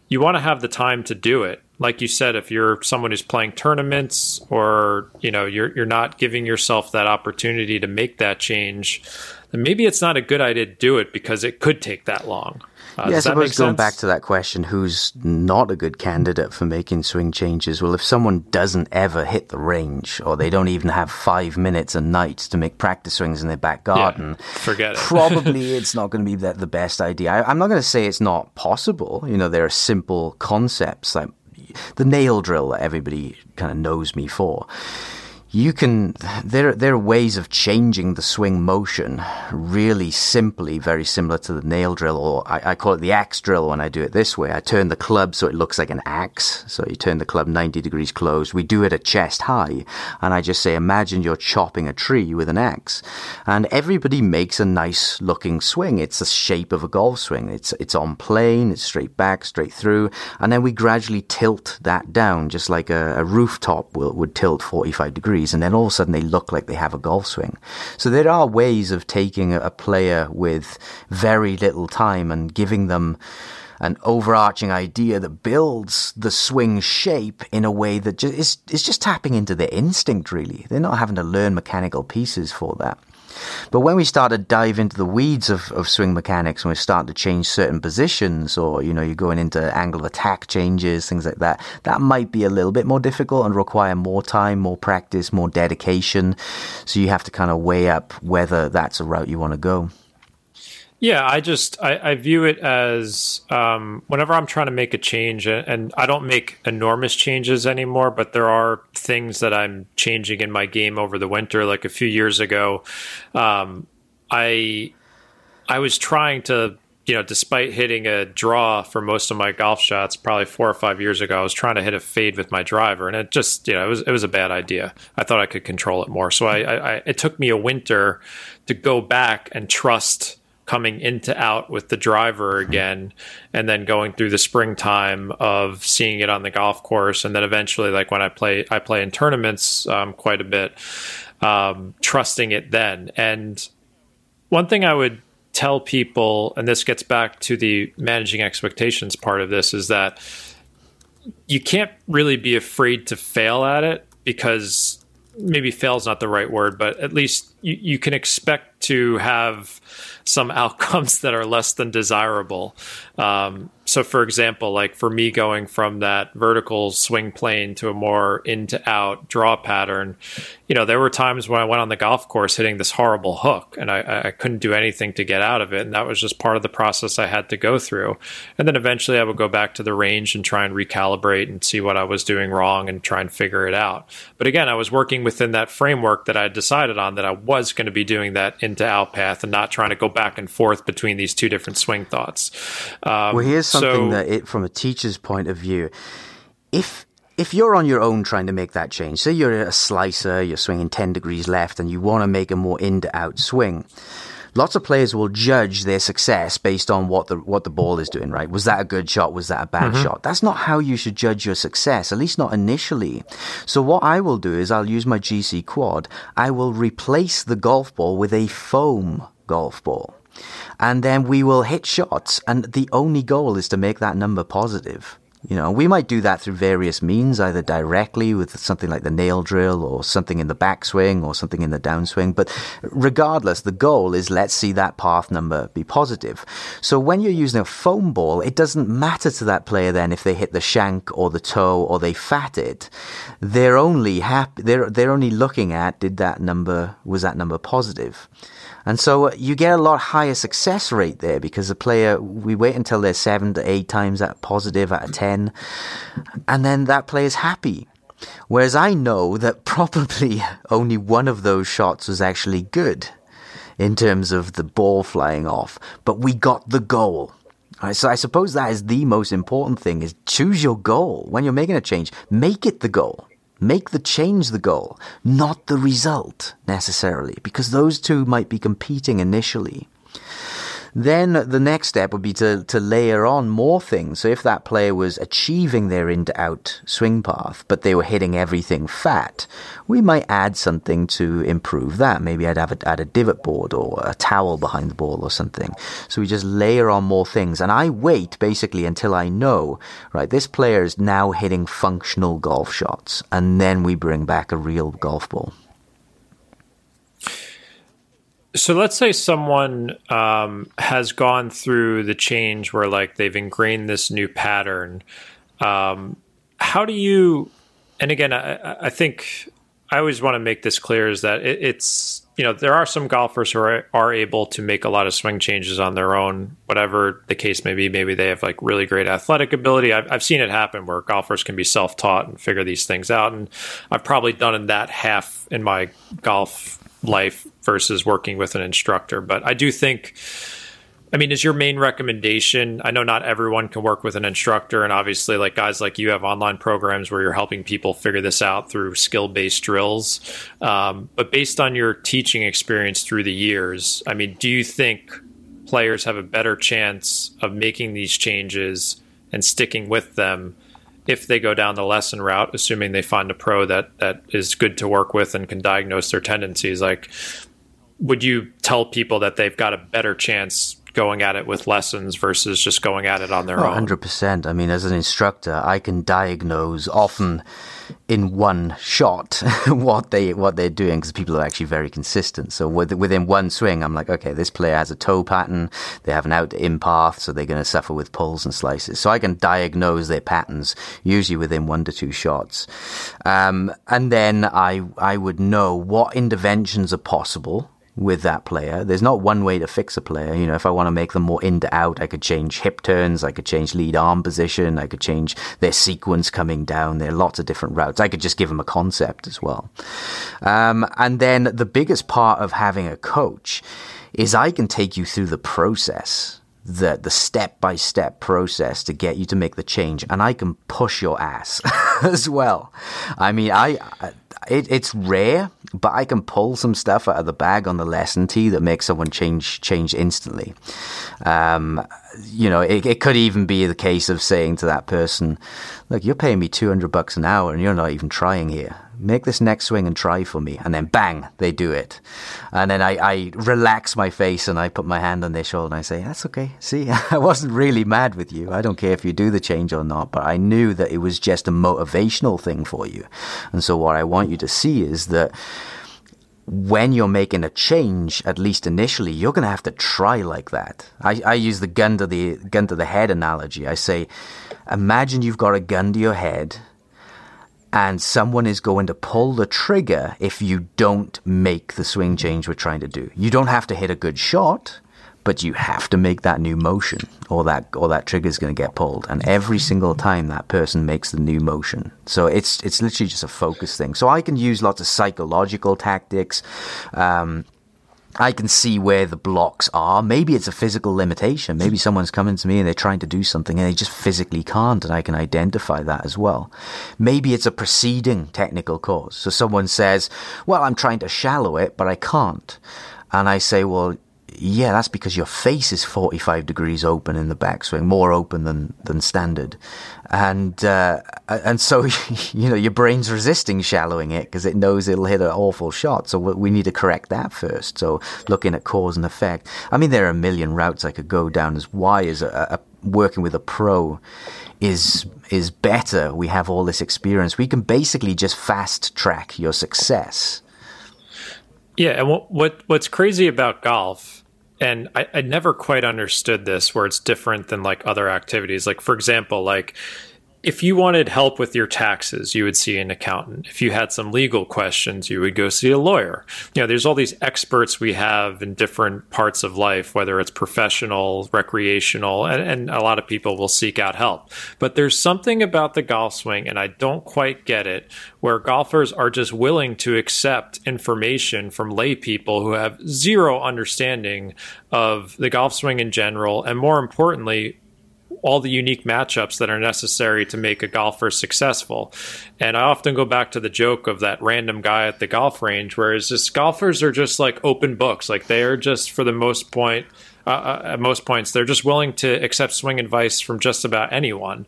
you want to have the time to do it. Like you said, if you're someone who's playing tournaments or you know you're you're not giving yourself that opportunity to make that change, then maybe it's not a good idea to do it because it could take that long. Uh, yeah, I suppose going back to that question, who's not a good candidate for making swing changes? Well, if someone doesn't ever hit the range, or they don't even have five minutes a night to make practice swings in their back garden, yeah, forget it. probably it's not going to be the, the best idea. I, I'm not going to say it's not possible. You know, there are simple concepts like the nail drill that everybody kind of knows me for you can there there are ways of changing the swing motion really simply very similar to the nail drill or I, I, call it the axe drill when I do it this way. I turn the club so it looks like an axe. So you turn the club 90 degrees closed. We do it at chest high. And I just say imagine you're chopping a tree with an axe. And everybody makes a nice looking swing. It's the shape of a golf swing. It's it's on plane it's straight back straight through. And then we gradually tilt that down just like a, a rooftop will, would tilt 45 degrees and then all of a sudden they look like they have a golf swing. So there are ways of taking a player with very little time and giving them an overarching idea that builds the swing shape in a way that just is, is just tapping into their instinct really. They're not having to learn mechanical pieces for that. But when we start to dive into the weeds of, of swing mechanics and we start to change certain positions or, you know, you're going into angle of attack changes, things like that, that might be a little bit more difficult and require more time, more practice, more dedication. So you have to kind of weigh up whether that's a route you want to go. Yeah, I just I, I view it as um, whenever I'm trying to make a change, and I don't make enormous changes anymore, but there are things that I'm changing in my game over the winter. Like a few years ago, um, I I was trying to you know, despite hitting a draw for most of my golf shots, probably four or five years ago, I was trying to hit a fade with my driver, and it just, you know, it was it was a bad idea. I thought I could control it more, so I, I it took me a winter to go back and trust coming into out with the driver again and then going through the springtime of seeing it on the golf course and then eventually like when i play i play in tournaments um, quite a bit um, trusting it then. And one thing i would tell people and this gets back to the managing expectations part of this is that you can't really be afraid to fail at it because maybe fail is not the right word but at least you, you can expect to have some outcomes that are less than desirable. Um, so, for example, like for me going from that vertical swing plane to a more into out draw pattern, you know, there were times when I went on the golf course hitting this horrible hook and I, I couldn't do anything to get out of it. And that was just part of the process I had to go through. And then eventually I would go back to the range and try and recalibrate and see what I was doing wrong and try and figure it out. But again, I was working within that framework that I decided on that I was going to be doing that into out path and not trying to go back and forth between these two different swing thoughts. Um, well, here's something so, that, it, from a teacher's point of view, if if you're on your own trying to make that change, say you're a slicer, you're swinging 10 degrees left, and you want to make a more in to out swing, lots of players will judge their success based on what the what the ball is doing. Right? Was that a good shot? Was that a bad mm-hmm. shot? That's not how you should judge your success. At least not initially. So what I will do is I'll use my GCQuad. I will replace the golf ball with a foam golf ball and then we will hit shots. And the only goal is to make that number positive. You know, we might do that through various means, either directly with something like the nail drill or something in the backswing or something in the downswing. But regardless, the goal is let's see that path number be positive. So when you're using a foam ball, it doesn't matter to that player then if they hit the shank or the toe or they fat it. They're only happy, they're, they're only looking at did that number, was that number positive? And so uh, you get a lot higher success rate there because the player, we wait until they're seven to eight times that positive out of 10, and then that player's happy. Whereas I know that probably only one of those shots was actually good in terms of the ball flying off, but we got the goal. So I suppose that is the most important thing is choose your goal. When you're making a change, make it the goal. Make the change the goal, not the result necessarily, because those two might be competing initially. Then the next step would be to, to layer on more things. So if that player was achieving their in to out swing path, but they were hitting everything fat, we might add something to improve that. Maybe I'd have a, add a divot board or a towel behind the ball or something. So we just layer on more things. And I wait basically until I know, right, this player is now hitting functional golf shots. And then we bring back a real golf ball. So let's say someone um, has gone through the change where like they've ingrained this new pattern. Um, how do you? And again, I, I, think I always want to make this clear is that it, it's you know there are some golfers who are, are able to make a lot of swing changes on their own, whatever the case may be. Maybe they have like really great athletic ability. I've, I've seen it happen where golfers can be self taught and figure these things out, and I've probably done in that half in my golf life versus working with an instructor. But I do think, I mean, is your main recommendation? I know not everyone can work with an instructor, and obviously, like guys like you have online programs where you're helping people figure this out through skill based drills. Um, but based on your teaching experience through the years, I mean, do you think players have a better chance of making these changes and sticking with them? If they go down the lesson route, assuming they find a pro that that is good to work with and can diagnose their tendencies, like would you tell people that they've got a better chance going at it with lessons versus just going at it on their oh, own? 100%. I mean, as an instructor, I can diagnose often in one shot what they what they're doing because people are actually very consistent. So with, within one swing, I'm like, okay, this player has a toe pattern. They have an out in path, so they're going to suffer with pulls and slices. So I can diagnose their patterns usually within one to two shots, um, and then I I would know what interventions are possible with that player. There's not one way to fix a player. You know, if I want to make them more in to out, I could change hip turns, I could change lead arm position, I could change their sequence coming down. There are lots of different routes. I could just give them a concept as well. Um, and then the biggest part of having a coach is I can take you through the process the the step by step process to get you to make the change, and I can push your ass as well. I mean, I, it, it's rare, but I can pull some stuff out of the bag on the lesson tee that makes someone change change instantly. Um, you know, it, it could even be the case of saying to that person, "Look, you're paying me two hundred bucks an hour, and you're not even trying here make this next swing and try for me. And then bang, they do it. And then I, I relax my face and I put my hand on their shoulder and I say, that's okay. See, I wasn't really mad with you. I don't care if you do the change or not, but I knew that it was just a motivational thing for you. And so what I want you to see is that when you're making a change, at least initially, you're going to have to try like that. I, I use the gun to the gun to the head analogy. I say, imagine you've got a gun to your head and someone is going to pull the trigger if you don't make the swing change we're trying to do. You don't have to hit a good shot, but you have to make that new motion or that or that trigger is going to get pulled. And every single time that person makes the new motion. So it's it's literally just a focus thing. So i can use lots of psychological tactics um, I can see where the blocks are. Maybe it's a physical limitation. Maybe someone's coming to me and they're trying to do something and they just physically can't, and I can identify that as well. Maybe it's a preceding technical cause. So someone says, Well, I'm trying to shallow it, but I can't. And I say, Well, yeah, that's because your face is 45 degrees open in the backswing, more open than, than standard. And, uh, and so, you know, your brain's resisting shallowing it because it knows it'll hit an awful shot. So we need to correct that first. So looking at cause and effect. I mean, there are a million routes I could go down as why is a, a working with a pro is, is better. We have all this experience. We can basically just fast track your success. Yeah, and what, what what's crazy about golf and I, I never quite understood this where it's different than like other activities. Like for example like if you wanted help with your taxes, you would see an accountant. If you had some legal questions, you would go see a lawyer. You know, there's all these experts we have in different parts of life, whether it's professional, recreational, and, and a lot of people will seek out help. But there's something about the golf swing, and I don't quite get it, where golfers are just willing to accept information from lay people who have zero understanding of the golf swing in general, and more importantly, all the unique matchups that are necessary to make a golfer successful. And I often go back to the joke of that random guy at the golf range, whereas just golfers are just like open books. Like they are just for the most point. Uh, uh at most points, they're just willing to accept swing advice from just about anyone.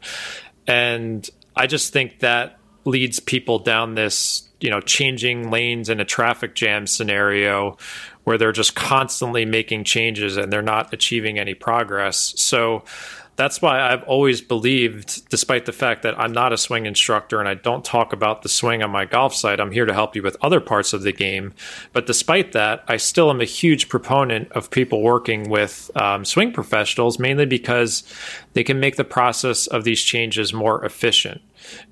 And I just think that leads people down this, you know, changing lanes in a traffic jam scenario where they're just constantly making changes and they're not achieving any progress. So that's why I've always believed, despite the fact that I'm not a swing instructor and I don't talk about the swing on my golf site, I'm here to help you with other parts of the game. But despite that, I still am a huge proponent of people working with um, swing professionals, mainly because they can make the process of these changes more efficient.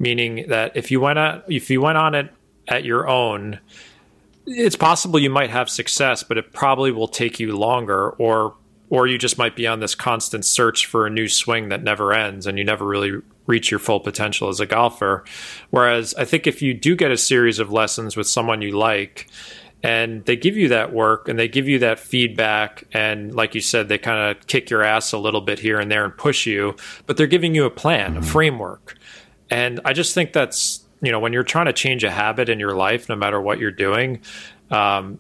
Meaning that if you went on, if you went on it at your own, it's possible you might have success, but it probably will take you longer or or you just might be on this constant search for a new swing that never ends and you never really reach your full potential as a golfer. Whereas I think if you do get a series of lessons with someone you like and they give you that work and they give you that feedback and like you said they kind of kick your ass a little bit here and there and push you, but they're giving you a plan, mm-hmm. a framework. And I just think that's you know when you're trying to change a habit in your life no matter what you're doing um,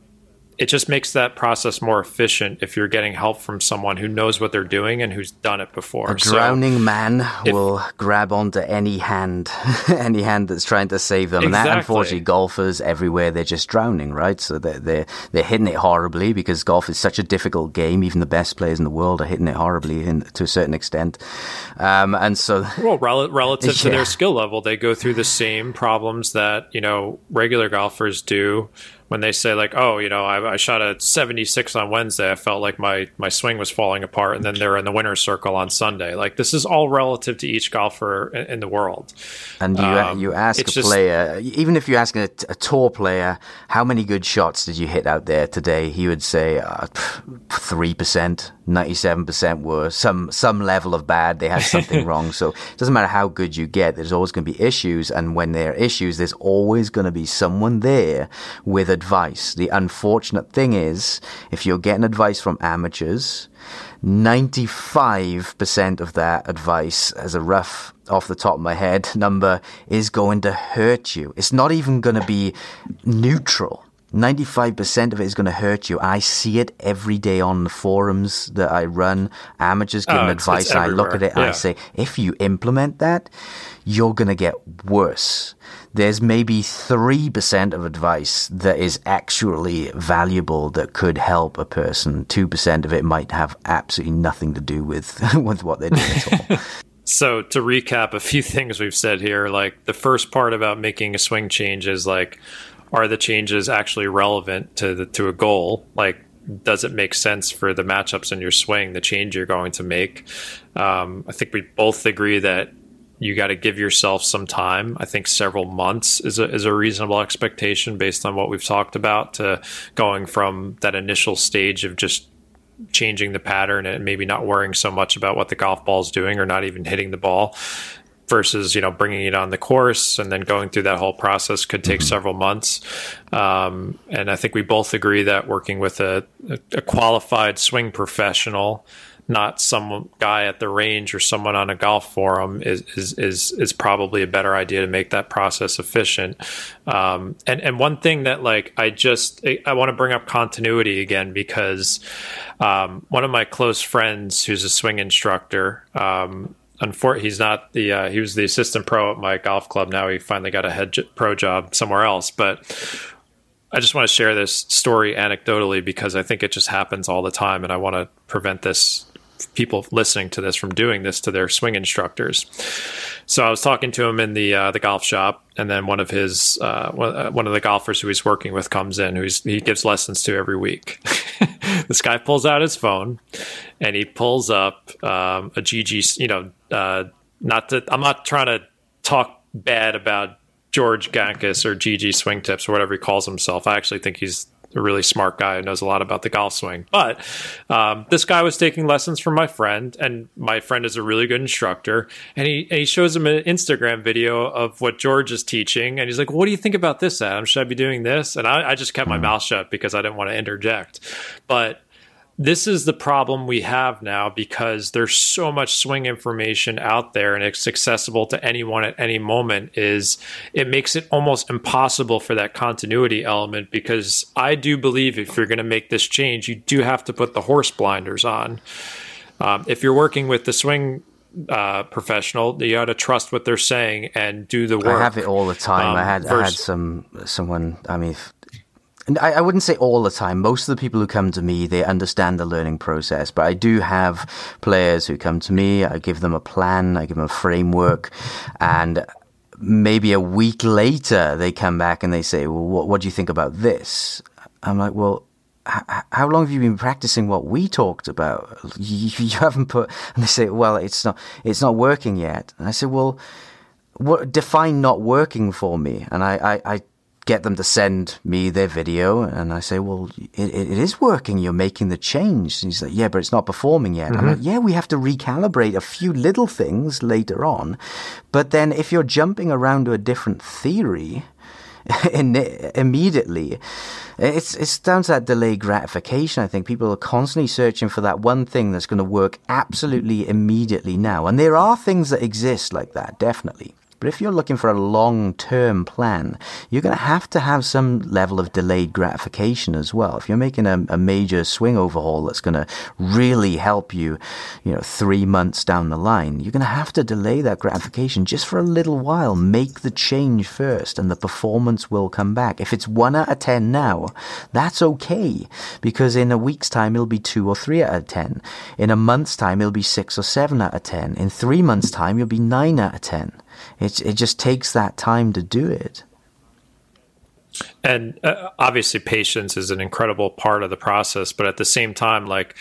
it just makes that process more efficient if you're getting help from someone who knows what they're doing and who's done it before. A drowning so man if, will grab onto any hand, any hand that's trying to save them. Exactly. And that, unfortunately, golfers everywhere they're just drowning, right? So they're they're they're hitting it horribly because golf is such a difficult game. Even the best players in the world are hitting it horribly in, to a certain extent. Um, and so, well, rel- relative yeah. to their skill level, they go through the same problems that you know regular golfers do when they say like, oh, you know, I, I, shot a 76 on Wednesday, I felt like my my swing was falling apart, and then they're in the winner's circle on Sunday. Like this is all relative to each golfer in, in the world. And you um, you ask a just, player, even if you ask a, a, tour player, how many good shots did you hit out there today? He would say uh, three percent. 97% were some some level of bad they had something wrong so it doesn't matter how good you get there's always going to be issues and when there are issues there's always going to be someone there with advice the unfortunate thing is if you're getting advice from amateurs 95% of that advice as a rough off the top of my head number is going to hurt you it's not even going to be neutral 95% of it is going to hurt you. I see it every day on the forums that I run. Amateurs giving oh, advice. I look at it. Yeah. I say, if you implement that, you're going to get worse. There's maybe 3% of advice that is actually valuable that could help a person. 2% of it might have absolutely nothing to do with, with what they're doing at all. So to recap a few things we've said here, like the first part about making a swing change is like are the changes actually relevant to the to a goal? Like, does it make sense for the matchups in your swing, the change you're going to make? Um, I think we both agree that you got to give yourself some time. I think several months is a, is a reasonable expectation based on what we've talked about to going from that initial stage of just changing the pattern and maybe not worrying so much about what the golf ball is doing or not even hitting the ball versus you know bringing it on the course and then going through that whole process could take mm-hmm. several months um, and i think we both agree that working with a, a, qualified swing professional not some guy at the range or someone on a golf forum is is is, is probably a better idea to make that process efficient um, and and one thing that like i just i want to bring up continuity again because um, one of my close friends who's a swing instructor um, he's not the uh, he was the assistant pro at my golf club. Now he finally got a head pro job somewhere else. But I just want to share this story anecdotally because I think it just happens all the time, and I want to prevent this people listening to this from doing this to their swing instructors. So I was talking to him in the uh, the golf shop, and then one of his uh, uh one of the golfers who he's working with comes in, who he gives lessons to every week. this guy pulls out his phone, and he pulls up um, a GG. You know, uh, not to I'm not trying to talk bad about George Gankas or GG Swing Tips or whatever he calls himself. I actually think he's a really smart guy who knows a lot about the golf swing. But um, this guy was taking lessons from my friend, and my friend is a really good instructor. And he, and he shows him an Instagram video of what George is teaching. And he's like, What do you think about this, Adam? Should I be doing this? And I, I just kept my hmm. mouth shut because I didn't want to interject. But this is the problem we have now because there's so much swing information out there and it's accessible to anyone at any moment is it makes it almost impossible for that continuity element because I do believe if you're going to make this change you do have to put the horse blinders on um, if you're working with the swing uh, professional, you got to trust what they're saying and do the work. I have it all the time. Um, I had I had some someone. I mean, and I, I, wouldn't say all the time. Most of the people who come to me, they understand the learning process. But I do have players who come to me. I give them a plan. I give them a framework, and maybe a week later they come back and they say, "Well, what, what do you think about this?" I'm like, "Well." how long have you been practicing what we talked about? You, you, haven't put, and they say, well, it's not, it's not working yet. And I say, well, what, define not working for me. And I, I, I get them to send me their video, and I say, "Well, it, it is working. You're making the change." And he's like, "Yeah, but it's not performing yet." Mm-hmm. I'm like, "Yeah, we have to recalibrate a few little things later on, but then if you're jumping around to a different theory." immediately. It's it's down to that delayed gratification. I think people are constantly searching for that one thing that's going to work absolutely immediately now, and there are things that exist like that, definitely. But if you're looking for a long term plan, you're going to have to have some level of delayed gratification as well. If you're making a, a major swing overhaul that's going to really help you, you know, three months down the line, you're going to have to delay that gratification just for a little while. Make the change first and the performance will come back. If it's one out of 10 now, that's okay because in a week's time, it'll be two or three out of 10. In a month's time, it'll be six or seven out of 10. In three months' time, you'll be nine out of 10. It it just takes that time to do it. And uh, obviously, patience is an incredible part of the process. But at the same time, like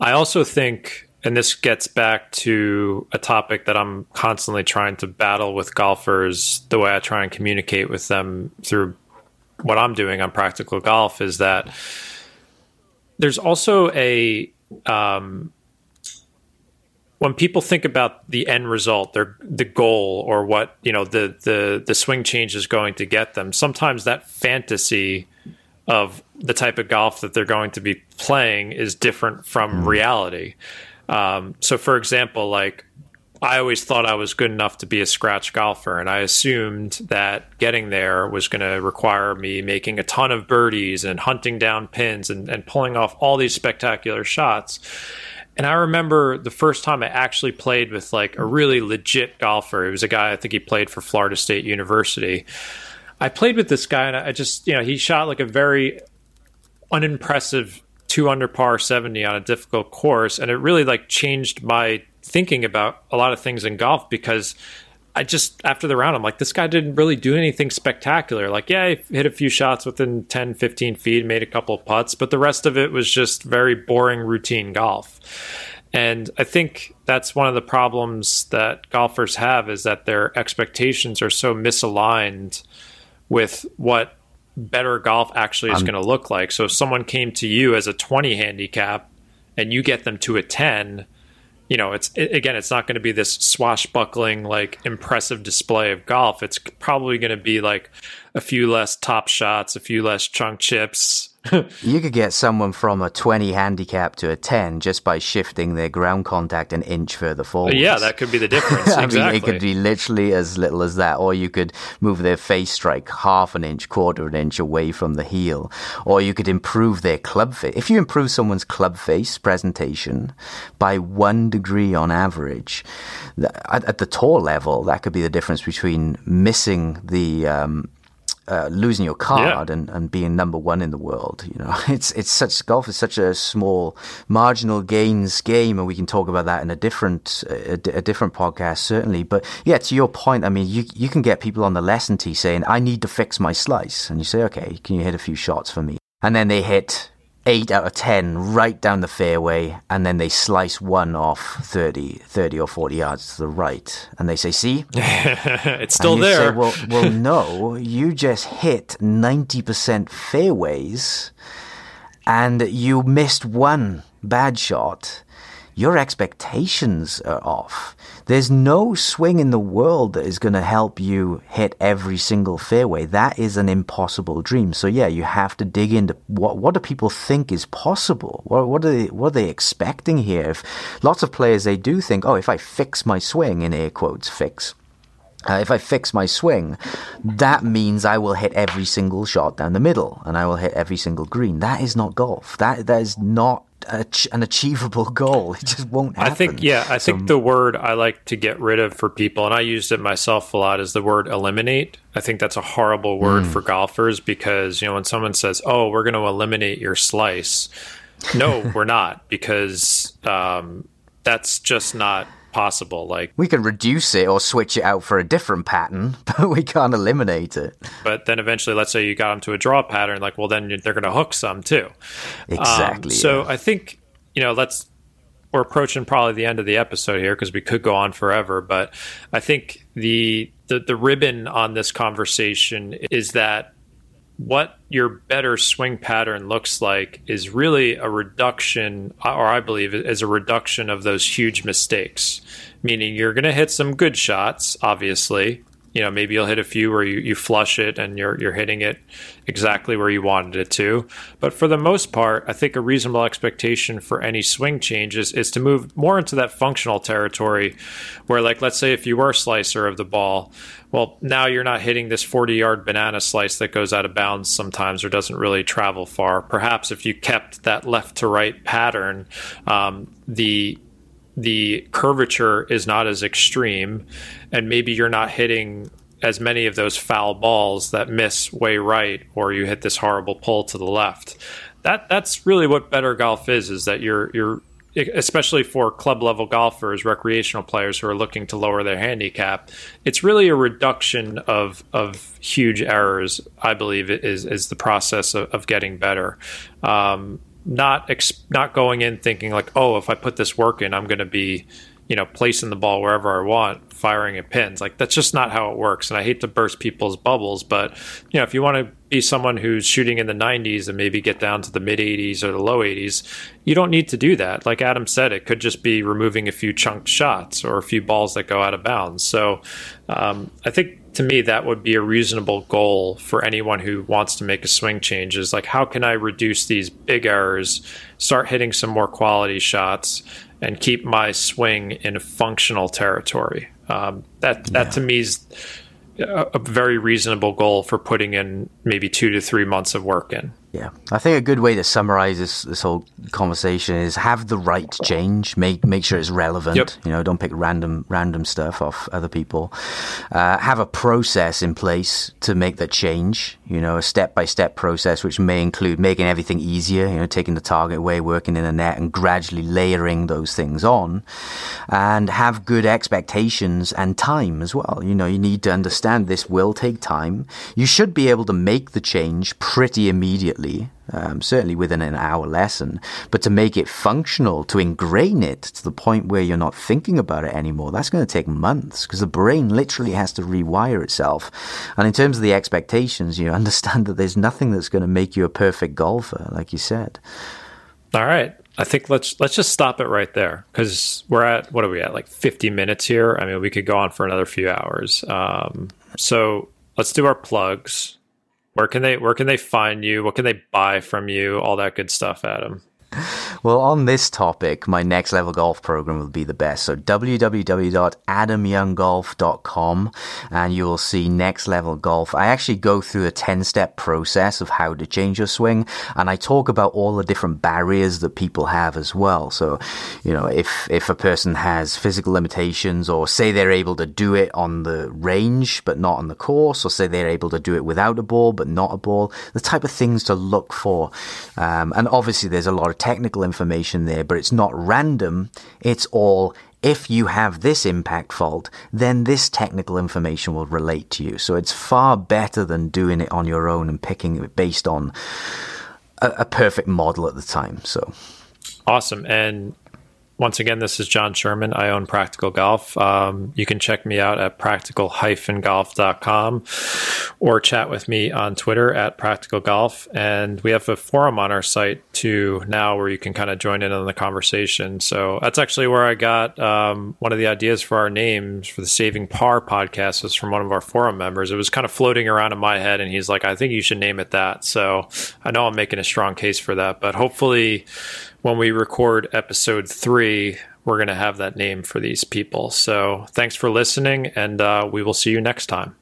I also think, and this gets back to a topic that I'm constantly trying to battle with golfers. The way I try and communicate with them through what I'm doing on practical golf is that there's also a um, when people think about the end result, their the goal or what you know the the the swing change is going to get them, sometimes that fantasy of the type of golf that they're going to be playing is different from mm. reality. Um, so, for example, like I always thought I was good enough to be a scratch golfer, and I assumed that getting there was going to require me making a ton of birdies and hunting down pins and, and pulling off all these spectacular shots. And I remember the first time I actually played with like a really legit golfer. It was a guy I think he played for Florida State University. I played with this guy and I just, you know, he shot like a very unimpressive two under par 70 on a difficult course and it really like changed my thinking about a lot of things in golf because I just after the round, I'm like, this guy didn't really do anything spectacular. Like, yeah, he hit a few shots within 10, 15 feet, made a couple of putts, but the rest of it was just very boring, routine golf. And I think that's one of the problems that golfers have is that their expectations are so misaligned with what better golf actually is um, going to look like. So if someone came to you as a 20 handicap and you get them to a 10, you know, it's it, again, it's not going to be this swashbuckling, like impressive display of golf. It's probably going to be like a few less top shots, a few less chunk chips, you could get someone from a 20 handicap to a 10 just by shifting their ground contact an inch further forward. Yeah, that could be the difference. I exactly. mean, it could be literally as little as that. Or you could move their face strike half an inch, quarter an inch away from the heel. Or you could improve their club face. If you improve someone's club face presentation by one degree on average, at, at the tour level, that could be the difference between missing the um, uh, losing your card yeah. and, and being number one in the world. You know, it's it's such golf is such a small marginal gains game, and we can talk about that in a different a, a, different podcast certainly. But yeah, to your point, I mean, you you can get people on the lesson tee saying, "I need to fix my slice," and you say, "Okay, can you hit a few shots for me?" And then they hit eight out of 10 right down the fairway, and then they slice one off 30, 30 or 40 yards to the right. And they say, See? it's still there. Say, well, well, no, you just hit 90% fairways and you missed one bad shot your expectations are off. There's no swing in the world that is going to help you hit every single fairway. That is an impossible dream. So yeah, you have to dig into what what do people think is possible? What what are they what are they expecting here? If lots of players they do think, oh, if I fix my swing in air quotes, fix. Uh, if I fix my swing, that means I will hit every single shot down the middle and I will hit every single green. That is not golf. That that is not an achievable goal. It just won't happen. I think, yeah, I so, think the word I like to get rid of for people, and I used it myself a lot, is the word eliminate. I think that's a horrible word mm. for golfers because, you know, when someone says, oh, we're going to eliminate your slice, no, we're not, because um, that's just not possible. Like we can reduce it or switch it out for a different pattern, but we can't eliminate it. But then eventually, let's say you got them to a draw pattern, like well, then they're going to hook some too. Exactly. Um, so yeah. I think you know let's we're approaching probably the end of the episode here because we could go on forever. But I think the the, the ribbon on this conversation is that what your better swing pattern looks like is really a reduction, or I believe is a reduction of those huge mistakes. Meaning you're going to hit some good shots, obviously, you know maybe you'll hit a few where you, you flush it and you're you're hitting it exactly where you wanted it to but for the most part i think a reasonable expectation for any swing changes is to move more into that functional territory where like let's say if you were a slicer of the ball well now you're not hitting this 40 yard banana slice that goes out of bounds sometimes or doesn't really travel far perhaps if you kept that left to right pattern um, the the curvature is not as extreme, and maybe you're not hitting as many of those foul balls that miss way right, or you hit this horrible pull to the left. That that's really what better golf is. Is that you're you're especially for club level golfers, recreational players who are looking to lower their handicap, it's really a reduction of of huge errors. I believe is is the process of, of getting better. Um, not ex- not going in thinking like, oh, if I put this work in, I'm going to be, you know, placing the ball wherever I want, firing at pins. Like that's just not how it works. And I hate to burst people's bubbles, but you know, if you want to be someone who's shooting in the 90s and maybe get down to the mid 80s or the low 80s, you don't need to do that. Like Adam said, it could just be removing a few chunked shots or a few balls that go out of bounds. So um, I think to me that would be a reasonable goal for anyone who wants to make a swing change is like how can i reduce these big errors start hitting some more quality shots and keep my swing in functional territory um, that that yeah. to me is a, very reasonable goal for putting in maybe two to three months of work in yeah, I think a good way to summarize this this whole conversation is have the right change, make make sure it's relevant. Yep. You know, don't pick random random stuff off other people. Uh, have a process in place to make that change. You know, a step by step process, which may include making everything easier. You know, taking the target away, working in a net, and gradually layering those things on. And have good expectations and time as well. You know, you need to understand this will take time. You should be able to make the change pretty immediately immediately, um, certainly within an hour lesson, but to make it functional, to ingrain it to the point where you're not thinking about it anymore, that's going to take months because the brain literally has to rewire itself. And in terms of the expectations, you understand that there's nothing that's going to make you a perfect golfer, like you said. All right. I think let's let's just stop it right there because we're at what are we at like 50 minutes here. I mean, we could go on for another few hours. Um, so let's do our plugs. Where can they where can they find you? What can they buy from you? All that good stuff, Adam. Well, on this topic, my next level golf program will be the best. So www.adamyounggolf.com and you will see next level golf. I actually go through a 10 step process of how to change your swing and I talk about all the different barriers that people have as well. So, you know, if, if a person has physical limitations or say they're able to do it on the range but not on the course or say they're able to do it without a ball but not a ball, the type of things to look for. Um, and obviously there's a lot technical information there, but it's not random. It's all if you have this impact fault, then this technical information will relate to you. So it's far better than doing it on your own and picking it based on a, a perfect model at the time. So awesome. And once again, this is John Sherman. I own Practical Golf. Um, you can check me out at practical-golf.com or chat with me on Twitter at Practical Golf. And we have a forum on our site too now where you can kind of join in on the conversation. So that's actually where I got um, one of the ideas for our names for the Saving Par podcast was from one of our forum members. It was kind of floating around in my head, and he's like, "I think you should name it that." So I know I'm making a strong case for that, but hopefully when we record episode three, we're going to have that name for these people. So thanks for listening, and uh, we will see you next time.